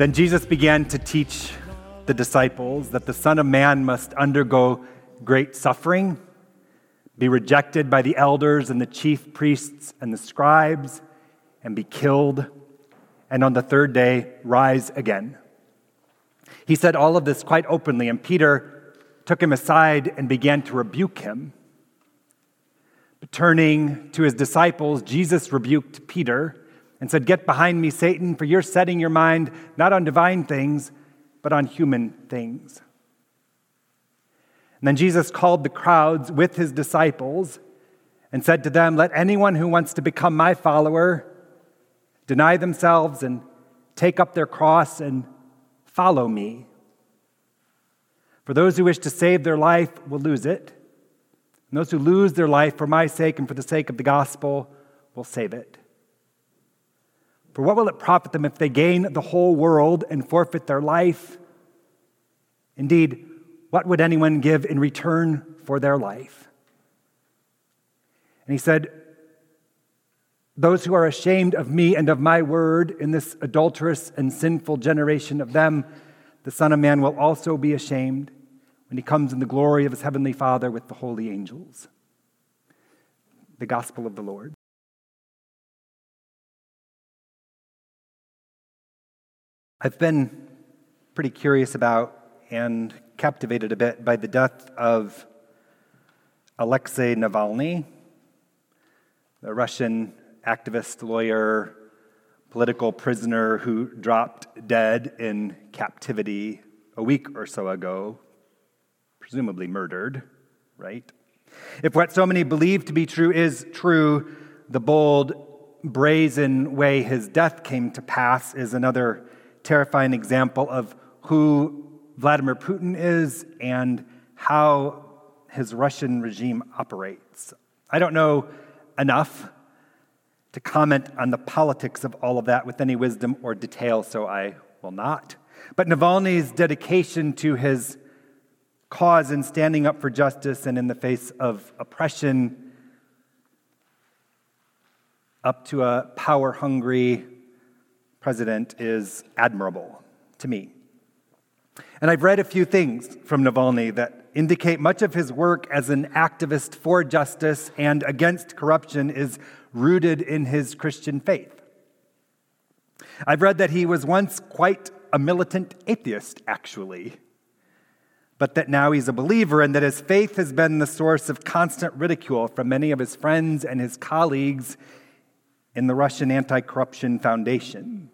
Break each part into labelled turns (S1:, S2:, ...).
S1: Then Jesus began to teach the disciples that the Son of Man must undergo great suffering, be rejected by the elders and the chief priests and the scribes, and be killed, and on the third day rise again. He said all of this quite openly, and Peter took him aside and began to rebuke him. But turning to his disciples, Jesus rebuked Peter and said, Get behind me, Satan, for you're setting your mind not on divine things, but on human things. And then Jesus called the crowds with his disciples and said to them, Let anyone who wants to become my follower deny themselves and take up their cross and follow me. For those who wish to save their life will lose it, and those who lose their life for my sake and for the sake of the gospel will save it. For what will it profit them if they gain the whole world and forfeit their life? Indeed, what would anyone give in return for their life? And he said, Those who are ashamed of me and of my word in this adulterous and sinful generation of them, the Son of Man will also be ashamed when he comes in the glory of his heavenly Father with the holy angels. The Gospel of the Lord. I've been pretty curious about and captivated a bit by the death of Alexei Navalny, the Russian activist, lawyer, political prisoner who dropped dead in captivity a week or so ago presumably murdered, right? If what so many believe to be true is true, the bold, brazen way his death came to pass is another terrifying example of who Vladimir Putin is and how his Russian regime operates. I don't know enough to comment on the politics of all of that with any wisdom or detail, so I will not. But Navalny's dedication to his cause in standing up for justice and in the face of oppression, up to a power hungry president, is admirable to me. And I've read a few things from Navalny that indicate much of his work as an activist for justice and against corruption is rooted in his Christian faith. I've read that he was once quite a militant atheist, actually but that now he's a believer and that his faith has been the source of constant ridicule from many of his friends and his colleagues in the Russian Anti Corruption Foundation.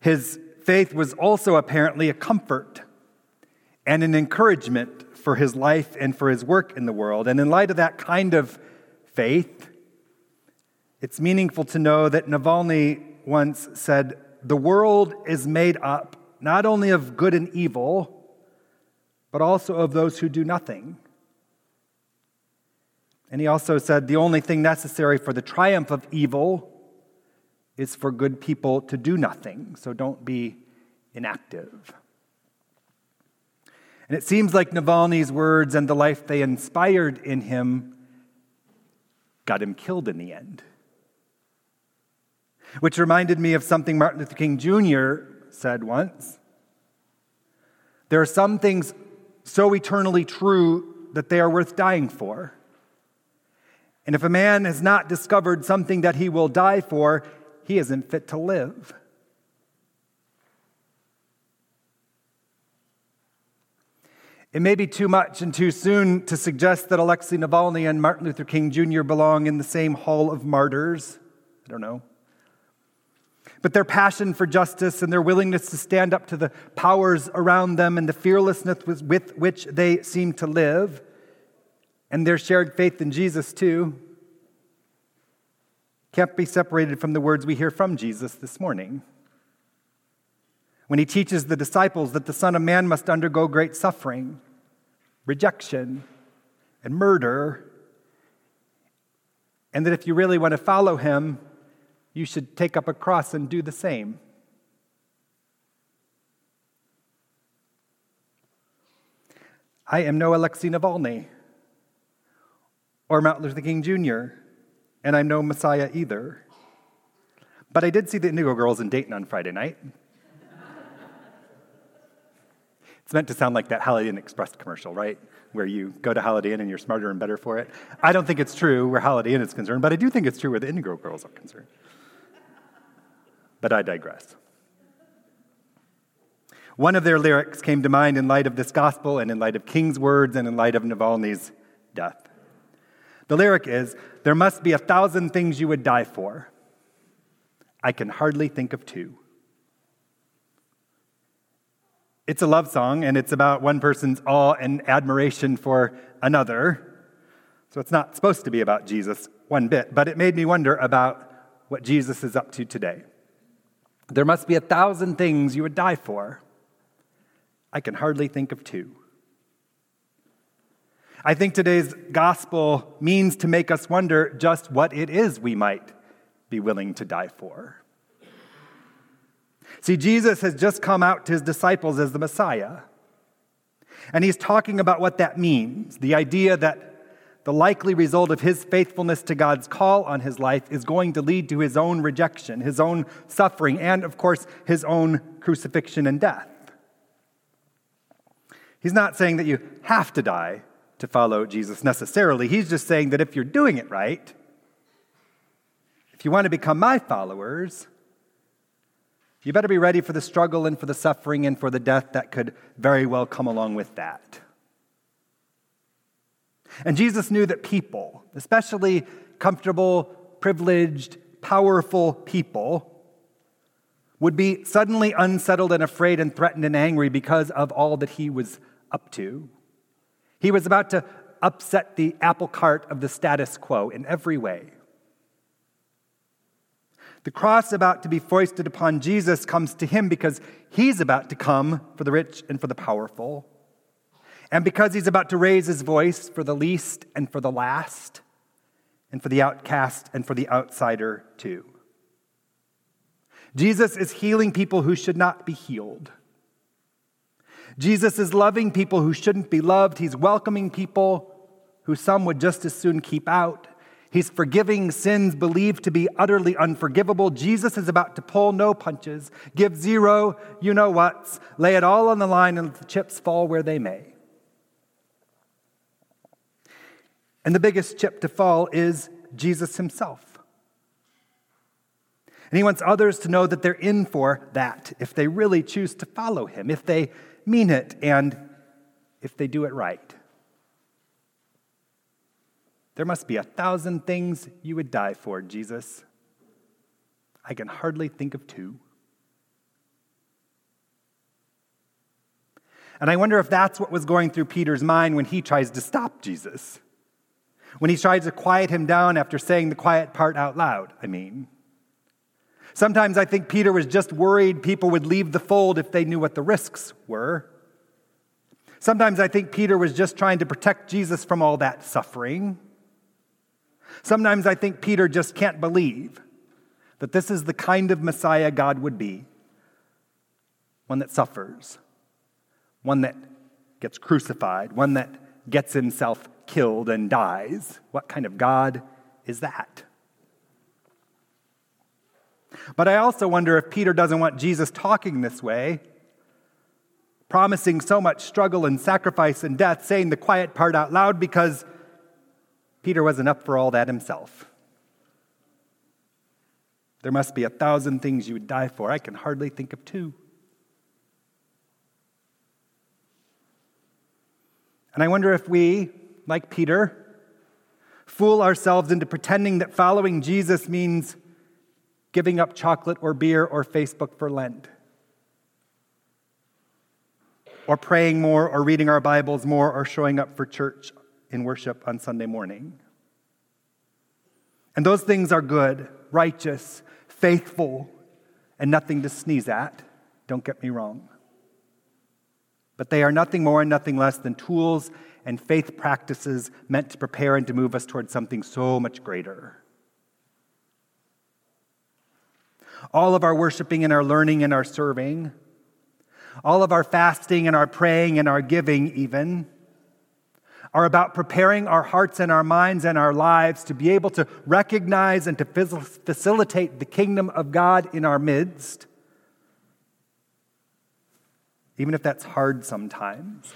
S1: His faith was also apparently a comfort and an encouragement for his life and for his work in the world. And in light of that kind of faith, it's meaningful to know that Navalny once said, The world is made up not only of good and evil but also of those who do nothing. And he also said the only thing necessary for the triumph of evil is for good people to do nothing, so don't be inactive. And it seems like Navalny's words and the life they inspired in him got him killed in the end. Which reminded me of something Martin Luther King Jr. said once. There are some things so eternally true that they are worth dying for. And if a man has not discovered something that he will die for, he isn't fit to live. It may be too much and too soon to suggest that Alexei Navalny and Martin Luther King Jr. belong in the same hall of martyrs. I don't know. But their passion for justice and their willingness to stand up to the powers around them and the fearlessness with which they seem to live, and their shared faith in Jesus, too, can't be separated from the words we hear from Jesus this morning. When he teaches the disciples that the Son of Man must undergo great suffering, rejection, and murder, and that if you really want to follow him, you should take up a cross and do the same. I am no Alexei Navalny or Martin Luther King Jr., and I'm no Messiah either. But I did see the Indigo Girls in Dayton on Friday night. it's meant to sound like that Holiday Inn Express commercial, right? Where you go to Holiday Inn and you're smarter and better for it. I don't think it's true where Holiday Inn is concerned, but I do think it's true where the Indigo Girls are concerned. But I digress. One of their lyrics came to mind in light of this gospel and in light of King's words and in light of Navalny's death. The lyric is There must be a thousand things you would die for. I can hardly think of two. It's a love song, and it's about one person's awe and admiration for another. So it's not supposed to be about Jesus one bit, but it made me wonder about what Jesus is up to today. There must be a thousand things you would die for. I can hardly think of two. I think today's gospel means to make us wonder just what it is we might be willing to die for. See, Jesus has just come out to his disciples as the Messiah. And he's talking about what that means the idea that the likely result of his faithfulness to God's call on his life is going to lead to his own rejection, his own suffering, and of course, his own crucifixion and death. He's not saying that you have to die to follow Jesus necessarily. He's just saying that if you're doing it right, if you want to become my followers, you better be ready for the struggle and for the suffering and for the death that could very well come along with that. And Jesus knew that people, especially comfortable, privileged, powerful people, would be suddenly unsettled and afraid and threatened and angry because of all that he was up to. He was about to upset the apple cart of the status quo in every way. The cross about to be foisted upon Jesus comes to him because he's about to come for the rich and for the powerful, and because he's about to raise his voice for the least and for the last, and for the outcast and for the outsider too. Jesus is healing people who should not be healed. Jesus is loving people who shouldn't be loved. He's welcoming people who some would just as soon keep out. He's forgiving sins believed to be utterly unforgivable. Jesus is about to pull no punches, give zero, you know what's, lay it all on the line and let the chips fall where they may. And the biggest chip to fall is Jesus himself. And he wants others to know that they're in for that if they really choose to follow him, if they mean it, and if they do it right. There must be a thousand things you would die for, Jesus. I can hardly think of two. And I wonder if that's what was going through Peter's mind when he tries to stop Jesus. When he tries to quiet him down after saying the quiet part out loud, I mean. Sometimes I think Peter was just worried people would leave the fold if they knew what the risks were. Sometimes I think Peter was just trying to protect Jesus from all that suffering. Sometimes I think Peter just can't believe that this is the kind of Messiah God would be one that suffers, one that gets crucified, one that gets himself killed and dies. What kind of God is that? But I also wonder if Peter doesn't want Jesus talking this way, promising so much struggle and sacrifice and death, saying the quiet part out loud because Peter wasn't up for all that himself. There must be a thousand things you would die for. I can hardly think of two. And I wonder if we, like Peter, fool ourselves into pretending that following Jesus means giving up chocolate or beer or Facebook for Lent, or praying more or reading our Bibles more or showing up for church in worship on Sunday morning. And those things are good, righteous, faithful, and nothing to sneeze at. Don't get me wrong. But they are nothing more and nothing less than tools and faith practices meant to prepare and to move us towards something so much greater. All of our worshiping and our learning and our serving, all of our fasting and our praying and our giving, even, are about preparing our hearts and our minds and our lives to be able to recognize and to facilitate the kingdom of God in our midst, even if that's hard sometimes.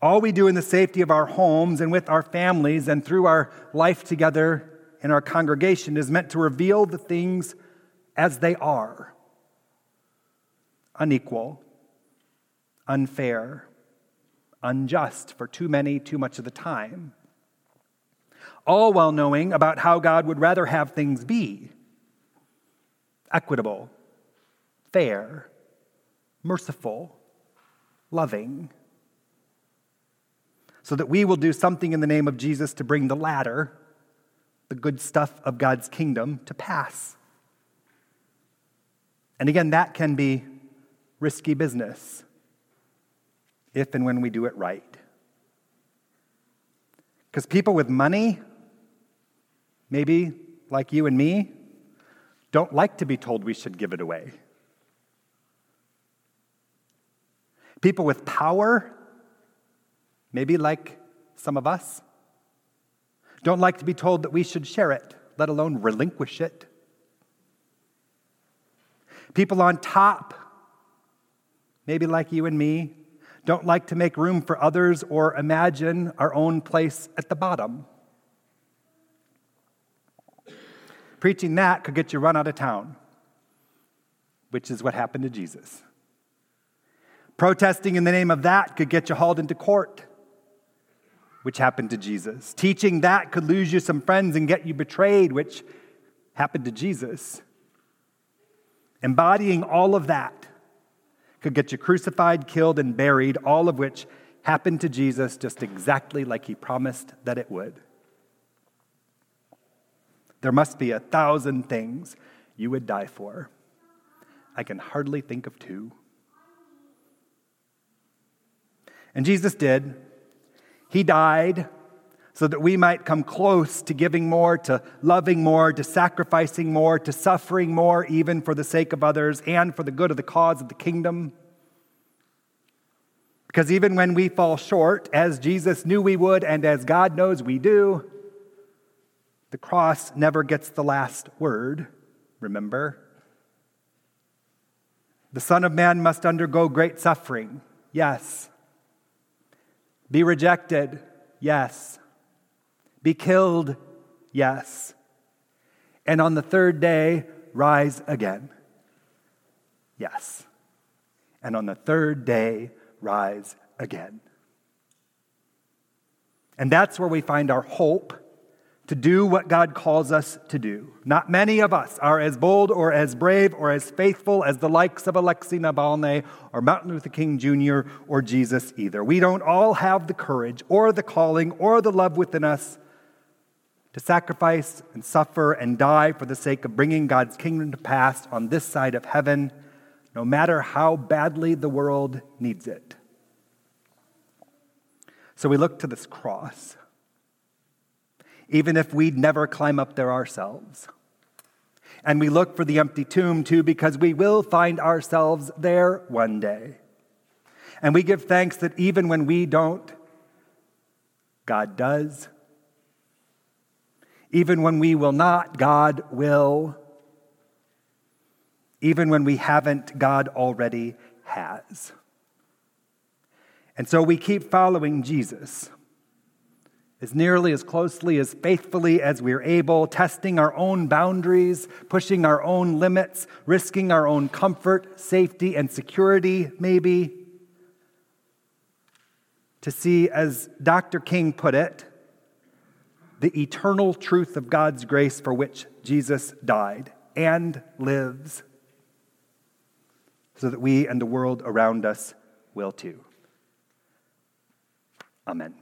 S1: All we do in the safety of our homes and with our families and through our life together in our congregation is meant to reveal the things as they are unequal, unfair, unjust for too many, too much of the time. All while knowing about how God would rather have things be equitable, fair, merciful, loving. So that we will do something in the name of Jesus to bring the latter, the good stuff of God's kingdom, to pass. And again, that can be risky business if and when we do it right. Because people with money, maybe like you and me, don't like to be told we should give it away. People with power, maybe like some of us, don't like to be told that we should share it, let alone relinquish it. People on top, maybe like you and me, don't like to make room for others or imagine our own place at the bottom. Preaching that could get you run out of town, which is what happened to Jesus. Protesting in the name of that could get you hauled into court, which happened to Jesus. Teaching that could lose you some friends and get you betrayed, which happened to Jesus. Embodying all of that could get you crucified, killed, and buried, all of which happened to Jesus just exactly like he promised that it would. There must be a thousand things you would die for. I can hardly think of two. And Jesus did. He died so that we might come close to giving more, to loving more, to sacrificing more, to suffering more, even for the sake of others and for the good of the cause of the kingdom. Because even when we fall short, as Jesus knew we would, and as God knows we do, the cross never gets the last word, remember? The Son of Man must undergo great suffering, yes. Be rejected, yes. Be killed? Yes. And on the third day, rise again? Yes. And on the third day, rise again. And that's where we find our hope to do what God calls us to do. Not many of us are as bold or as brave or as faithful as the likes of Alexei Navalny or Martin Luther King Jr. or Jesus either. We don't all have the courage or the calling or the love within us to sacrifice and suffer and die for the sake of bringing God's kingdom to pass on this side of heaven, no matter how badly the world needs it. So we look to this cross, even if we'd never climb up there ourselves. And we look for the empty tomb too, because we will find ourselves there one day. And we give thanks that even when we don't, God does. Even when we will not, God will. Even when we haven't, God already has. And so we keep following Jesus as nearly as closely, as faithfully as we're able, testing our own boundaries, pushing our own limits, risking our own comfort, safety, and security, maybe. To see, as Dr. King put it, the eternal truth of God's grace for which Jesus died and lives, so that we and the world around us will too. Amen.